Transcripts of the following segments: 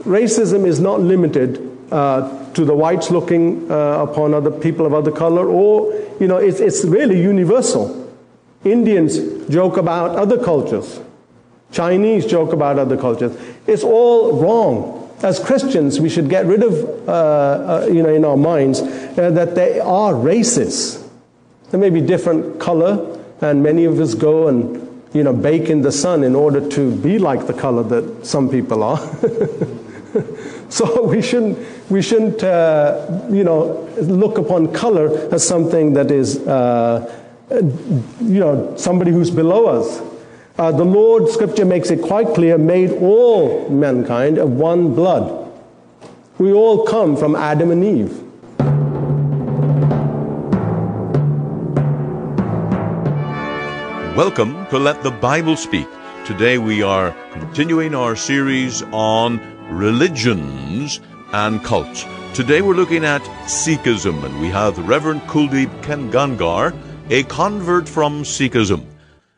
racism is not limited uh, to the whites looking uh, upon other people of other color, or, you know, it's, it's really universal. Indians joke about other cultures. Chinese joke about other cultures. It's all wrong. As Christians, we should get rid of, uh, uh, you know, in our minds uh, that they are races. There may be different color, and many of us go and, you know, bake in the sun in order to be like the color that some people are. so we shouldn't, we shouldn't, uh, you know, look upon color as something that is, uh, you know, somebody who's below us. Uh, the Lord, Scripture makes it quite clear, made all mankind of one blood. We all come from Adam and Eve. Welcome to Let the Bible Speak. Today we are continuing our series on religions and cults. Today we're looking at Sikhism, and we have Reverend Kuldeep Kenganagar, a convert from Sikhism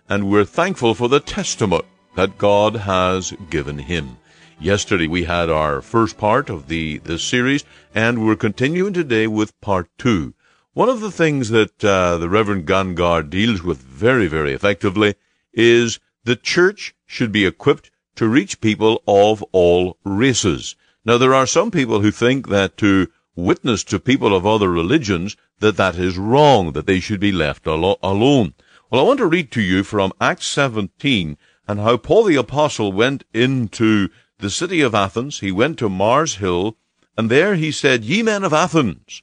and we're thankful for the testimony that God has given him. Yesterday we had our first part of the this series, and we're continuing today with part two. One of the things that uh, the Reverend Kenganagar deals with very, very effectively is the church should be equipped to reach people of all races. Now, there are some people who think that to witness to people of other religions that that is wrong, that they should be left alo- alone. Well, I want to read to you from Acts 17 and how Paul the Apostle went into the city of Athens. He went to Mars Hill, and there he said, Ye men of Athens,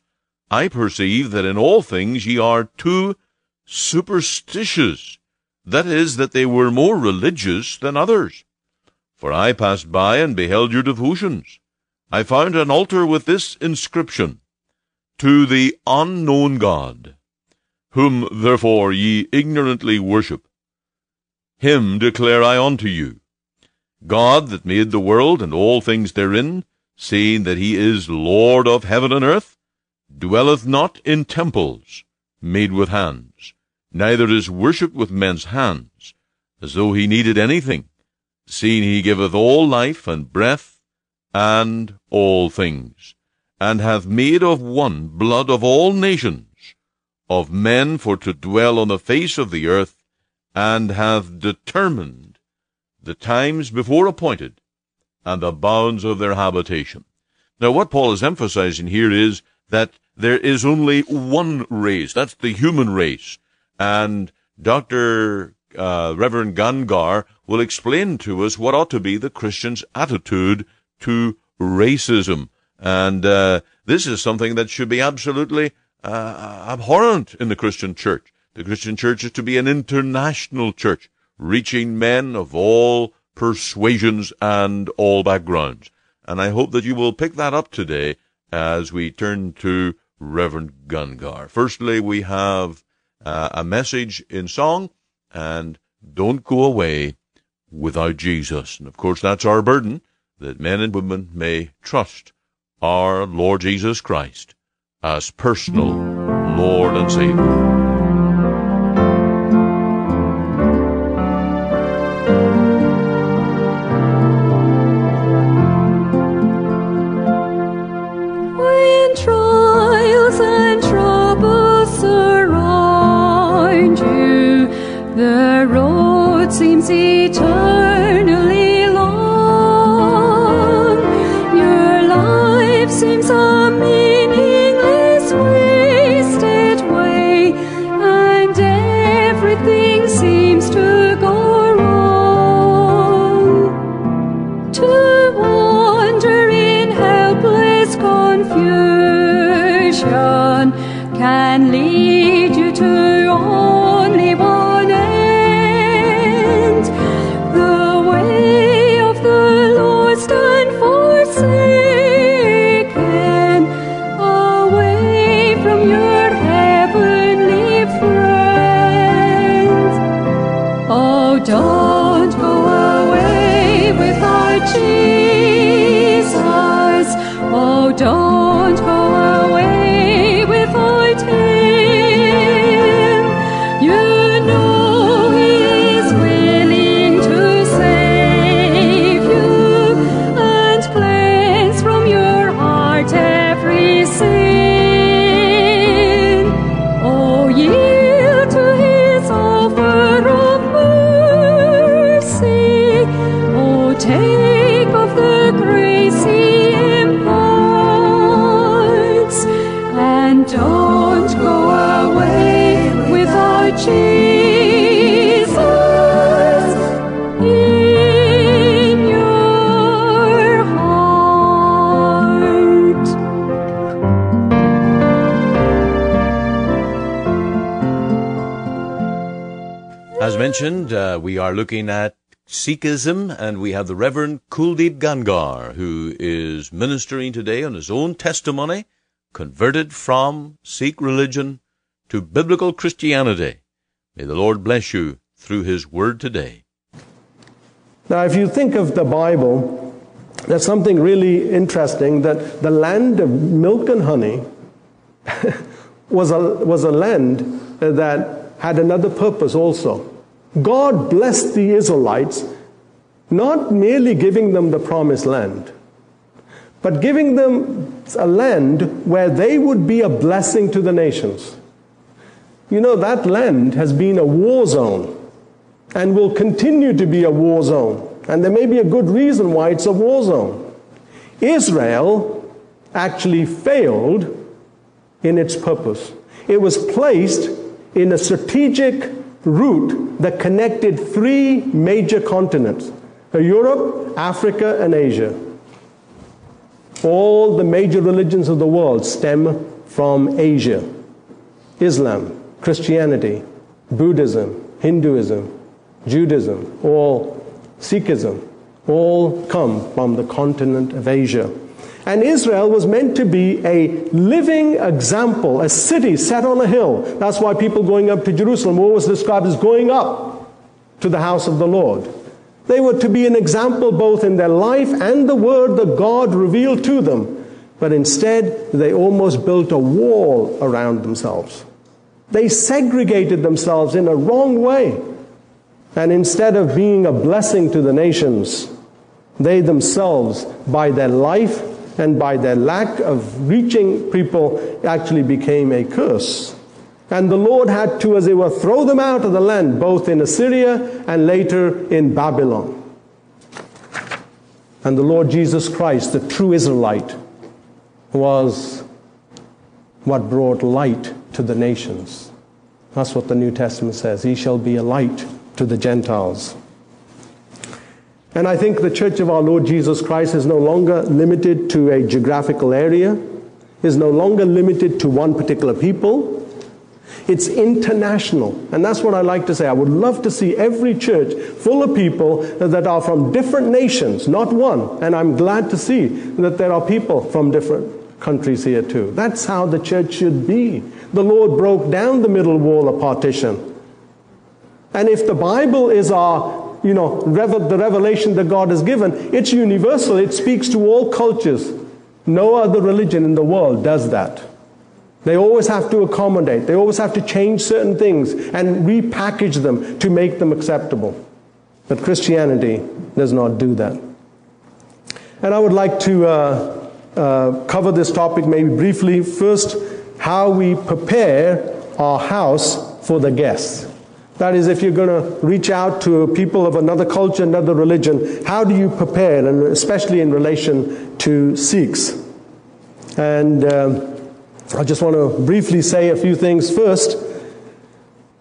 I perceive that in all things ye are too superstitious. That is, that they were more religious than others. For I passed by and beheld your devotions. I found an altar with this inscription, To the unknown God whom therefore ye ignorantly worship. Him declare I unto you. God that made the world and all things therein, seeing that he is Lord of heaven and earth, dwelleth not in temples made with hands, neither is worshipped with men's hands, as though he needed anything, seeing he giveth all life and breath and all things, and hath made of one blood of all nations, of men for to dwell on the face of the earth, and hath determined the times before appointed, and the bounds of their habitation. Now, what Paul is emphasizing here is that there is only one race. That's the human race. And Dr. Uh, Reverend Kenganagar will explain to us what ought to be the Christian's attitude to racism. And uh, this is something that should be absolutely uh, abhorrent in the Christian church. The Christian church is to be an international church, reaching men of all persuasions and all backgrounds. And I hope that you will pick that up today as we turn to Reverend Gangar. Firstly, we have uh, a message in song, and don't go away without Jesus. And of course, that's our burden, that men and women may trust our Lord Jesus Christ as personal Lord and Savior. As mentioned, uh, we are looking at Sikhism, and we have the Reverend Kuldeep Gangar, who is ministering today on his own testimony, converted from Sikh religion to biblical Christianity. May the Lord bless you through his word today. Now, if you think of the Bible, there's something really interesting that the land of milk and honey was, a, was a land that had another purpose also. God blessed the Israelites, not merely giving them the promised land, but giving them a land where they would be a blessing to the nations. You know, that land has been a war zone and will continue to be a war zone. And there may be a good reason why it's a war zone. Israel actually failed in its purpose. It was placed in a strategic route that connected three major continents uh, Europe, Africa, and Asia. All the major religions of the world stem from Asia Islam, Christianity, Buddhism, Hinduism, Judaism, all Sikhism, all come from the continent of Asia. And Israel was meant to be a living example, a city set on a hill. That's why people going up to Jerusalem were always described as going up to the house of the Lord. They were to be an example both in their life and the word that God revealed to them. But instead, they almost built a wall around themselves. They segregated themselves in a wrong way. And instead of being a blessing to the nations, they themselves, by their life and by their lack of reaching people, actually became a curse. And the Lord had to, as it were, throw them out of the land, both in Assyria and later in Babylon. And the Lord Jesus Christ, the true Israelite, was what brought light to the nations. That's what the New Testament says. He shall be a light to the Gentiles. And I think the church of our Lord Jesus Christ is no longer limited to a geographical area, is no longer limited to one particular people. It's international. And that's what I like to say. I would love to see every church full of people that are from different nations, not one. And I'm glad to see that there are people from different countries here too. That's how the church should be. The Lord broke down the middle wall of partition. And if the Bible is our, you know, the revelation that God has given, it's universal. It speaks to all cultures. No other religion in the world does that. They always have to accommodate. They always have to change certain things and repackage them to make them acceptable. But Christianity does not do that. And I would like to uh, uh, cover this topic maybe briefly. First, how we prepare our house for the guests. That is, if you're going to reach out to people of another culture, another religion, how do you prepare, and especially in relation to Sikhs? And um, I just want to briefly say a few things. First,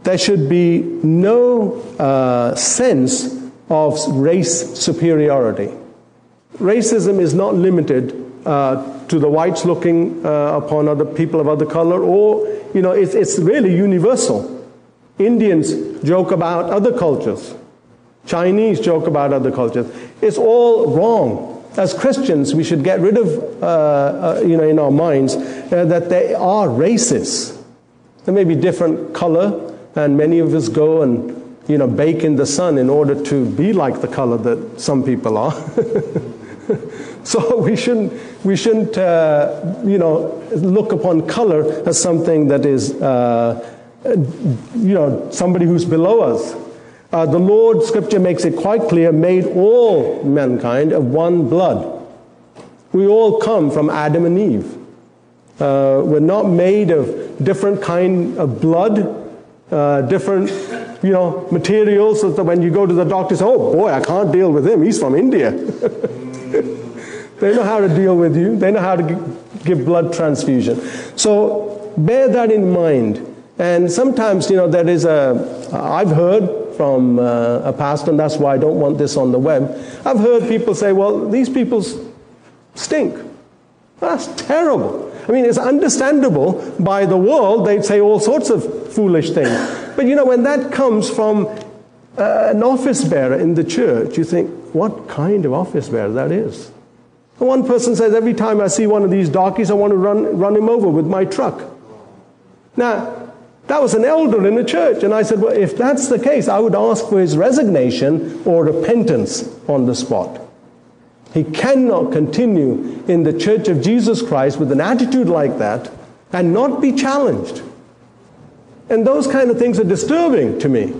there should be no uh, sense of race superiority. Racism is not limited uh, to the whites looking uh, upon other people of other color, or, you know, it's, it's really universal. Indians joke about other cultures. Chinese joke about other cultures. It's all wrong. As Christians, we should get rid of, uh, uh, you know, in our minds uh, that they are races. There may be different color, and many of us go and, you know, bake in the sun in order to be like the color that some people are. so we shouldn't, we shouldn't, uh, you know, look upon color as something that is uh, you know, somebody who's below us. Uh, the Lord, Scripture makes it quite clear, made all mankind of one blood. We all come from Adam and Eve. Uh, we're not made of different kind of blood, uh, different, you know, materials. So that when you go to the doctor, say, "Oh boy, I can't deal with him. He's from India." they know how to deal with you. They know how to give blood transfusion. So bear that in mind. And sometimes, you know, there is a, I've heard from uh, a pastor, and that's why I don't want this on the web. I've heard people say, well, these people stink. That's terrible. I mean, it's understandable by the world, they'd say all sorts of foolish things. But you know, when that comes from uh, an office bearer in the church, you think, what kind of office bearer that is? And one person says, every time I see one of these darkies, I want to run, run him over with my truck. Now, that was an elder in the church. And I said, well, if that's the case, I would ask for his resignation or repentance on the spot. He cannot continue in the church of Jesus Christ with an attitude like that and not be challenged. And those kind of things are disturbing to me.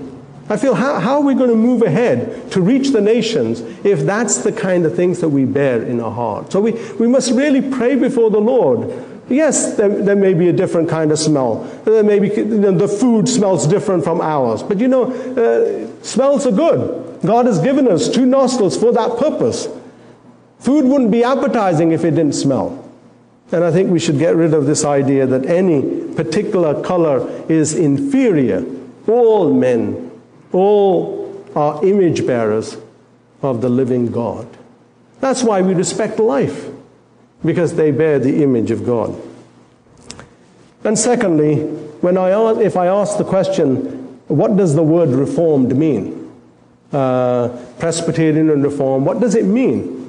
I feel, how, how are we going to move ahead to reach the nations if that's the kind of things that we bear in our heart? So we, we must really pray before the Lord. Yes, there, there may be a different kind of smell. There may be, you know, the food smells different from ours. But you know, uh, smells are good. God has given us two nostrils for that purpose. Food wouldn't be appetizing if it didn't smell. And I think we should get rid of this idea that any particular color is inferior. All men all are image bearers of the living God. That's why we respect life, because they bear the image of God. And secondly, when I ask, if I ask the question, what does the word reformed mean? Uh, Presbyterian and Reformed, what does it mean?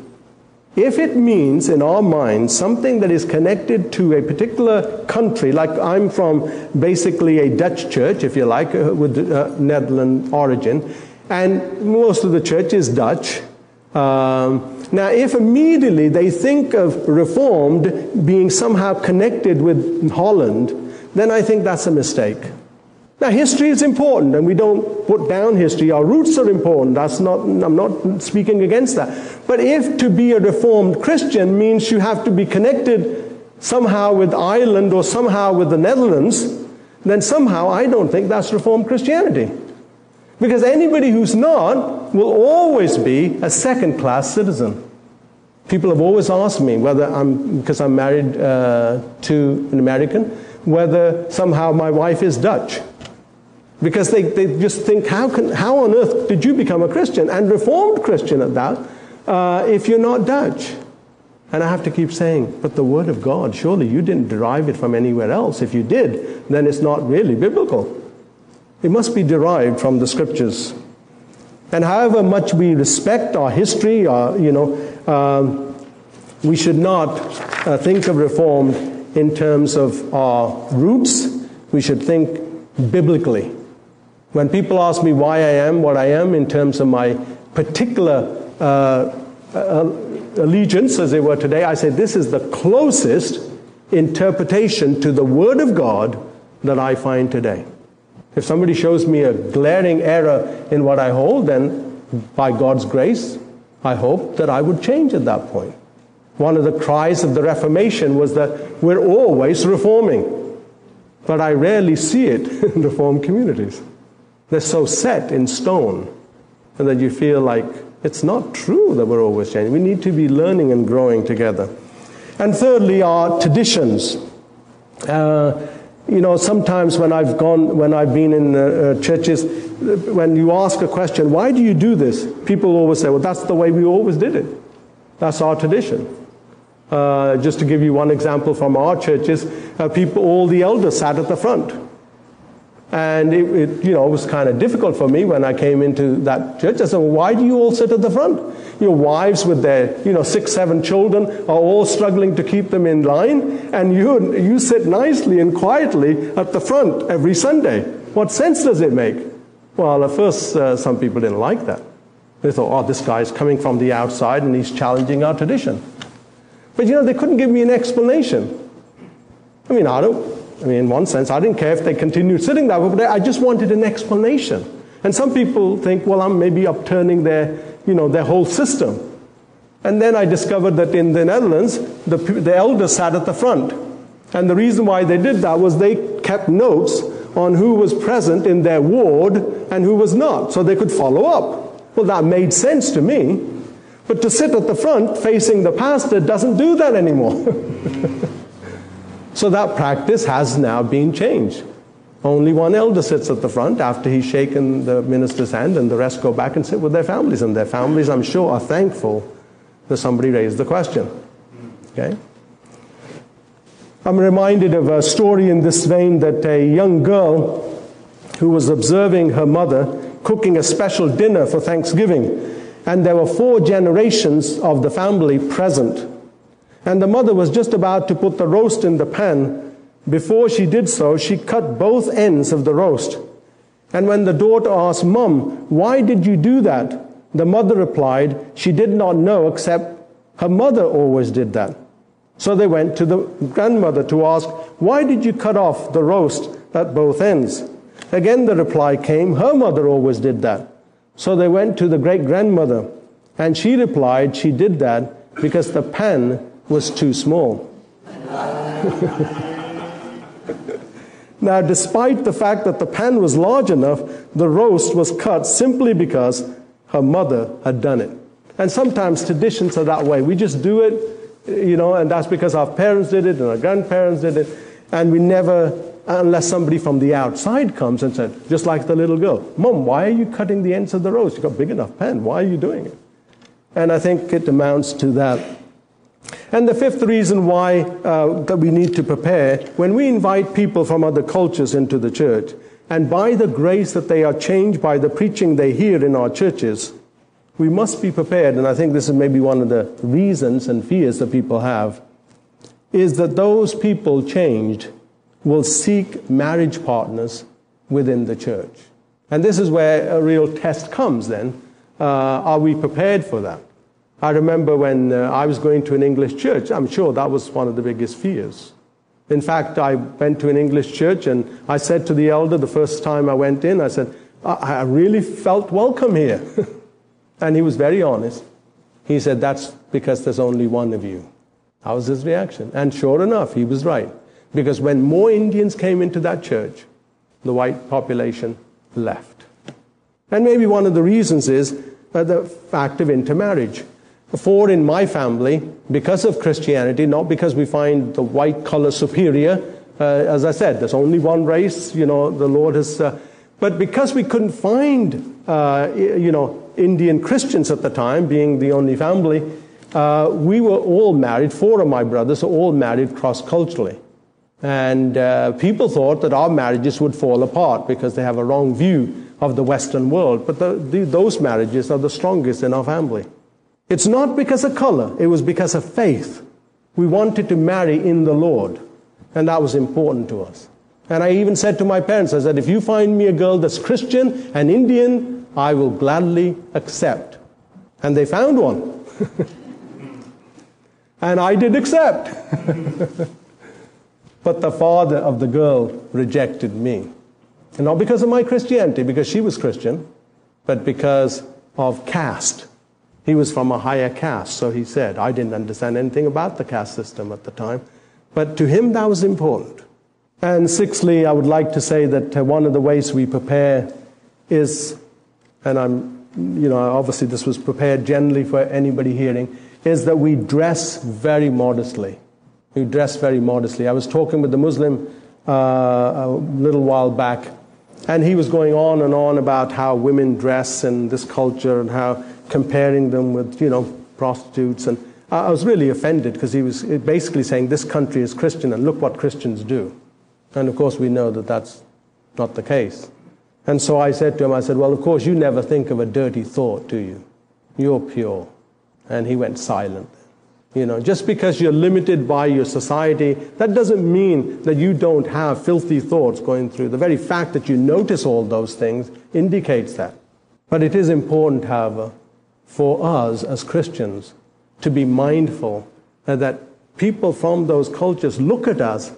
If it means in our minds something that is connected to a particular country, like I'm from basically a Dutch church, if you like, uh, with uh, Netherlands origin, and most of the church is Dutch. Um, now, if immediately they think of Reformed being somehow connected with Holland, then I think that's a mistake. Now, history is important, and we don't put down history. Our roots are important. That's not, I'm not speaking against that. But if to be a Reformed Christian means you have to be connected somehow with Ireland or somehow with the Netherlands, then somehow I don't think that's Reformed Christianity. Because anybody who's not will always be a second class citizen. People have always asked me whether I'm, because I'm married uh, to an American, whether somehow my wife is Dutch. Because they, they just think, how, can, how on earth did you become a Christian and Reformed Christian at that uh, if you're not Dutch? And I have to keep saying, but the Word of God, surely you didn't derive it from anywhere else. If you did, then it's not really biblical. It must be derived from the Scriptures. And however much we respect our history, our, you know, um, we should not uh, think of reform in terms of our roots. We should think biblically. When people ask me why I am what I am in terms of my particular uh, uh, allegiance, as it were today, I say this is the closest interpretation to the Word of God that I find today. If somebody shows me a glaring error in what I hold, then by God's grace, I hope that I would change at that point. One of the cries of the Reformation was that we're always reforming. But I rarely see it in Reformed communities. They're so set in stone that you feel like it's not true that we're always changing. We need to be learning and growing together. And thirdly, our traditions. Uh, you know, sometimes when I've gone, when I've been in uh, churches, when you ask a question, why do you do this? People always say, well, that's the way we always did it. That's our tradition. Uh, just to give you one example from our churches, uh, people, all the elders sat at the front. And it, it, you know, was kind of difficult for me when I came into that church. I said, well, why do you all sit at the front? Your wives with their, you know, six, seven children are all struggling to keep them in line, and you, you sit nicely and quietly at the front every Sunday. What sense does it make? Well, at first, uh, some people didn't like that. They thought, oh, this guy's coming from the outside and he's challenging our tradition. But you know, they couldn't give me an explanation. I mean, I don't, I mean, in one sense, I didn't care if they continued sitting that way, but I just wanted an explanation. And some people think, well, I'm maybe upturning their, you know, their whole system. And then I discovered that in the Netherlands, the, the elders sat at the front. And the reason why they did that was they kept notes on who was present in their ward and who was not, so they could follow up. Well, that made sense to me. But to sit at the front facing the pastor doesn't do that anymore. So that practice has now been changed. Only one elder sits at the front after he's shaken the minister's hand, and the rest go back and sit with their families. And their families, I'm sure, are thankful that somebody raised the question. Okay? I'm reminded of a story in this vein that a young girl who was observing her mother cooking a special dinner for Thanksgiving. And there were four generations of the family present. And the mother was just about to put the roast in the pan. Before she did so, she cut both ends of the roast. And when the daughter asked, Mom, why did you do that? The mother replied, She did not know, except her mother always did that. So they went to the grandmother to ask, Why did you cut off the roast at both ends? Again, the reply came, Her mother always did that. So they went to the great grandmother, and she replied, She did that because the pan was too small. now, despite the fact that the pan was large enough, the roast was cut simply because her mother had done it. And sometimes traditions are that way. We just do it, you know, and that's because our parents did it and our grandparents did it, and we never, unless somebody from the outside comes and said, just like the little girl, Mom, why are you cutting the ends of the roast? You've got big enough pan. Why are you doing it? And I think it amounts to that. And the fifth reason why uh, that we need to prepare, when we invite people from other cultures into the church, and by the grace that they are changed by the preaching they hear in our churches, we must be prepared, and I think this is maybe one of the reasons and fears that people have, is that those people changed will seek marriage partners within the church. And this is where a real test comes then. Uh, are we prepared for that? I remember when uh, I was going to an English church, I'm sure that was one of the biggest fears. In fact, I went to an English church and I said to the elder the first time I went in, I said, I, I really felt welcome here. And he was very honest. He said, That's because there's only one of you. How was his reaction? And sure enough, he was right. Because when more Indians came into that church, the white population left. And maybe one of the reasons is uh, the fact of intermarriage. For in my family, because of Christianity, not because we find the white color superior, uh, as I said, there's only one race, you know, the Lord has, uh, but because we couldn't find, uh, you know, Indian Christians at the time, being the only family, uh, we were all married, four of my brothers are all married cross culturally. And uh, people thought that our marriages would fall apart because they have a wrong view of the Western world. But the, the, those marriages are the strongest in our family. It's not because of color, it was because of faith. We wanted to marry in the Lord, and that was important to us. And I even said to my parents, I said, if you find me a girl that's Christian and Indian, I will gladly accept. And they found one. and I did accept. but the father of the girl rejected me. And not because of my Christianity, because she was Christian, but because of caste. He was from a higher caste, so he said. I didn't understand anything about the caste system at the time, but to him that was important. And sixthly, I would like to say that uh, one of the ways we prepare is and I'm, you know, obviously this was prepared generally for anybody hearing, is that we dress very modestly. We dress very modestly. I was talking with the Muslim uh, a little while back, and he was going on and on about how women dress in this culture and how comparing them with, you know, prostitutes. And I was really offended because he was basically saying this country is Christian and look what Christians do. And of course, we know that that's not the case. And so I said to him, I said, Well, of course, you never think of a dirty thought, do you? You're pure. And he went silent. You know, just because you're limited by your society, that doesn't mean that you don't have filthy thoughts going through. The very fact that you notice all those things indicates that. But it is important, however, for us as Christians to be mindful that people from those cultures look at us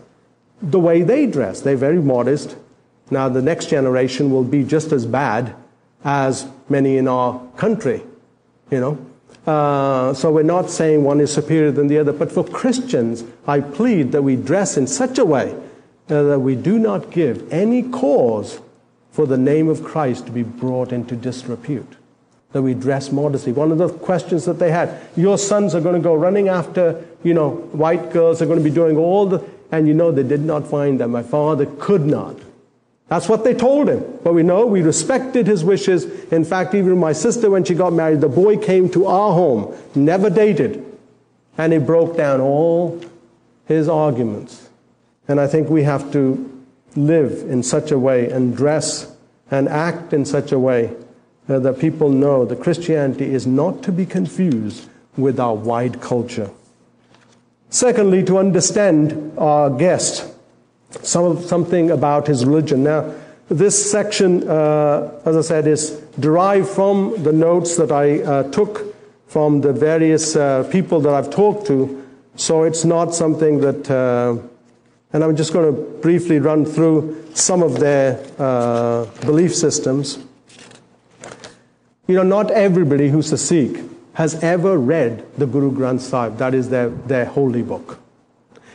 the way they dress. They're very modest, now, the next generation will be just as bad as many in our country, you know. Uh, so we're not saying one is superior than the other, but for Christians, I plead that we dress in such a way uh, that we do not give any cause for the name of Christ to be brought into disrepute. That we dress modestly. One of the questions that they had, your sons are going to go running after, you know, white girls, are going to be doing all the, and you know, they did not find them. My father could not that's what they told him. But we know we respected his wishes. In fact, even my sister, when she got married, the boy came to our home, never dated. And he broke down all his arguments. And I think we have to live in such a way and dress and act in such a way that people know that Christianity is not to be confused with our wide culture. Secondly, to understand our guest, some, something about his religion. Now, this section, uh, as I said, is derived from the notes that I uh, took from the various uh, people that I've talked to. So it's not something that, uh, and I'm just going to briefly run through some of their uh, belief systems. You know, not everybody who's a Sikh has ever read the Guru Granth Sahib, that is their, their holy book.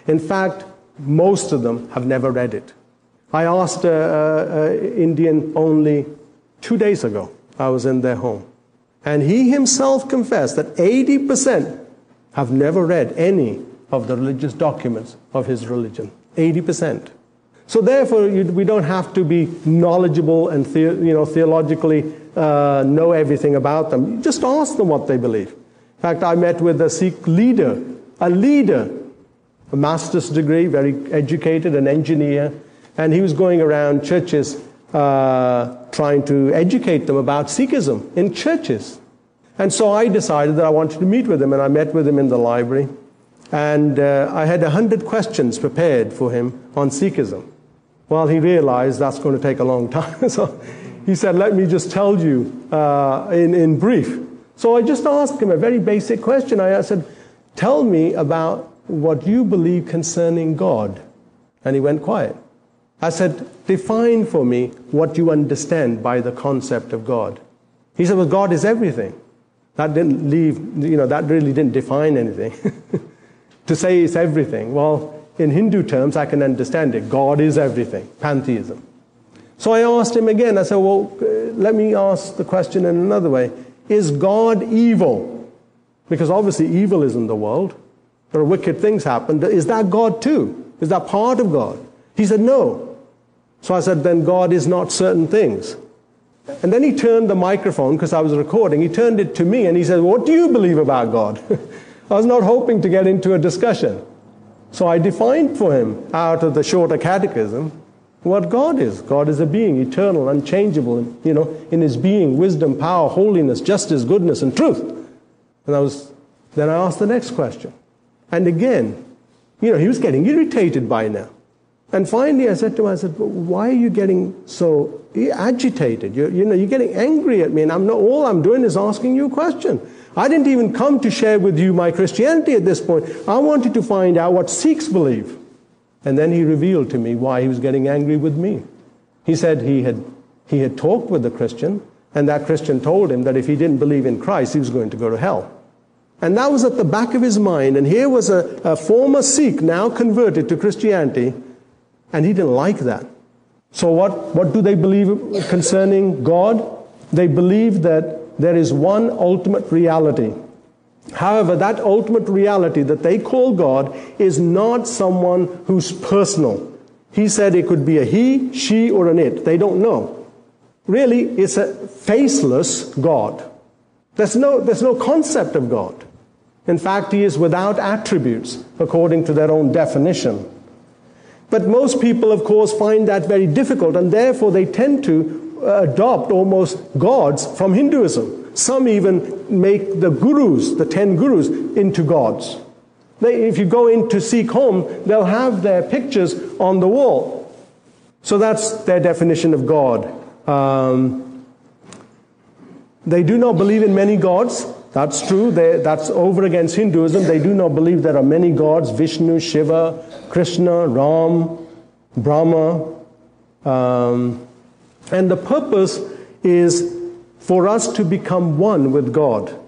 In fact, most of them have never read it. I asked an Indian only two days ago. I was in their home. And he himself confessed that 80% have never read any of the religious documents of his religion. 80%. So therefore, you, we don't have to be knowledgeable and the, you know, theologically uh, know everything about them. Just ask them what they believe. In fact, I met with a Sikh leader, a leader, a master's degree, very educated, an engineer, and he was going around churches uh, trying to educate them about Sikhism in churches. And so I decided that I wanted to meet with him, and I met with him in the library. And uh, I had 100 questions prepared for him on Sikhism. Well, he realized that's going to take a long time. so he said, Let me just tell you uh, in, in brief. So I just asked him a very basic question. I said, Tell me about what you believe concerning God. And he went quiet. I said, Define for me what you understand by the concept of God. He said, Well, God is everything. That didn't leave, you know, that really didn't define anything. to say it's everything, well, in Hindu terms, I can understand it. God is everything, pantheism. So I asked him again, I said, Well, uh, let me ask the question in another way. Is God evil? Because obviously evil is in the world. There are wicked things happen. Is that God too? Is that part of God? He said, No. So I said, then God is not certain things. And then he turned the microphone, because I was recording, he turned it to me and he said, What do you believe about God? I was not hoping to get into a discussion. So I defined for him, out of the shorter catechism, what God is. God is a being, eternal, unchangeable, you know, in his being, wisdom, power, holiness, justice, goodness, and truth. And I was, then I asked the next question. And again, you know, he was getting irritated by now. And finally, I said to him, I said, why are you getting so agitated? You're, you know, you're getting angry at me, and I'm not, all I'm doing is asking you a question. I didn't even come to share with you my Christianity at this point. I wanted to find out what Sikhs believe. And then he revealed to me why he was getting angry with me. He said he had, he had talked with a Christian, and that Christian told him that if he didn't believe in Christ, he was going to go to hell. And that was at the back of his mind. And here was a, a former Sikh, now converted to Christianity, and he didn't like that. So, what, what do they believe concerning God? They believe that there is one ultimate reality. However, that ultimate reality that they call God is not someone who's personal. He said it could be a he, she, or an it. They don't know. Really, it's a faceless God. There's no, there's no concept of God. In fact, he is without attributes, according to their own definition. But most people, of course, find that very difficult, and therefore they tend to adopt almost gods from Hinduism. Some even make the gurus, the ten gurus, into gods. They, if you go into Sikh home, they'll have their pictures on the wall. So that's their definition of God. Um, they do not believe in many gods. That's true. They, that's over against Hinduism. They do not believe there are many gods Vishnu, Shiva, Krishna, Ram, Brahma. Um, and the purpose is for us to become one with God.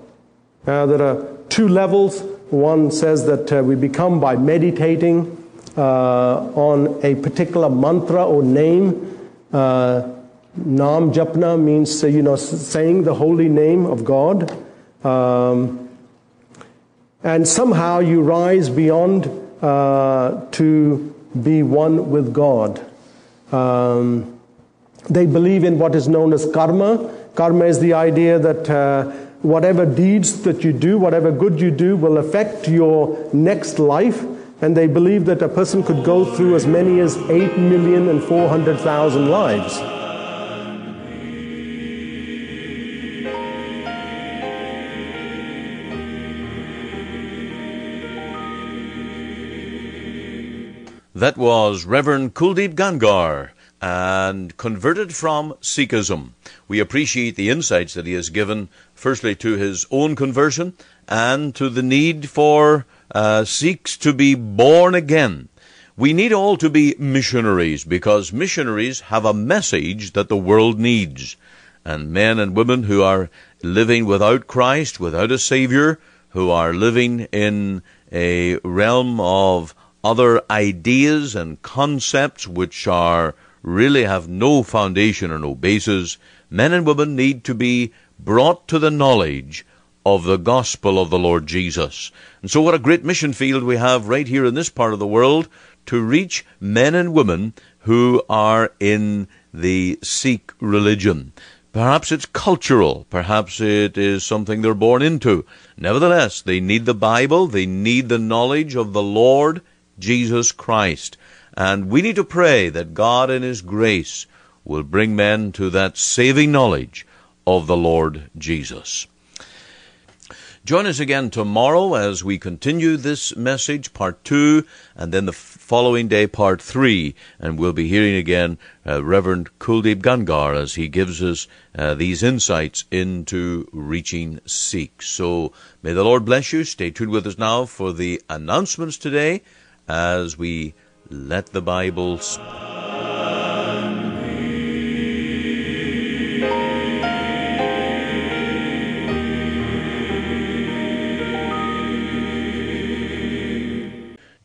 Uh, there are two levels. One says that uh, we become by meditating uh, on a particular mantra or name. Uh, Nam Japna means, uh, you know, saying the holy name of God. Um, and somehow you rise beyond uh, to be one with God. Um, they believe in what is known as karma. Karma is the idea that uh, whatever deeds that you do, whatever good you do, will affect your next life. And they believe that a person could go through as many as 8 million and 400,000 lives. That was Reverend Kuldeep Gangar and converted from Sikhism. We appreciate the insights that he has given, firstly, to his own conversion and to the need for uh, Sikhs to be born again. We need all to be missionaries because missionaries have a message that the world needs. And men and women who are living without Christ, without a Savior, who are living in a realm of other ideas and concepts which are really have no foundation or no basis, men and women need to be brought to the knowledge of the gospel of the Lord Jesus. And so, what a great mission field we have right here in this part of the world to reach men and women who are in the Sikh religion. Perhaps it's cultural. Perhaps it is something they're born into. Nevertheless, they need the Bible. They need the knowledge of the Lord Jesus Christ. And we need to pray that God in His grace will bring men to that saving knowledge of the Lord Jesus. Join us again tomorrow as we continue this message, part two, and then the following day, part three. And we'll be hearing again uh, Reverend Kuldeep Gangar as he gives us uh, these insights into reaching Sikhs. So may the Lord bless you. Stay tuned with us now for the announcements today as we let the Bible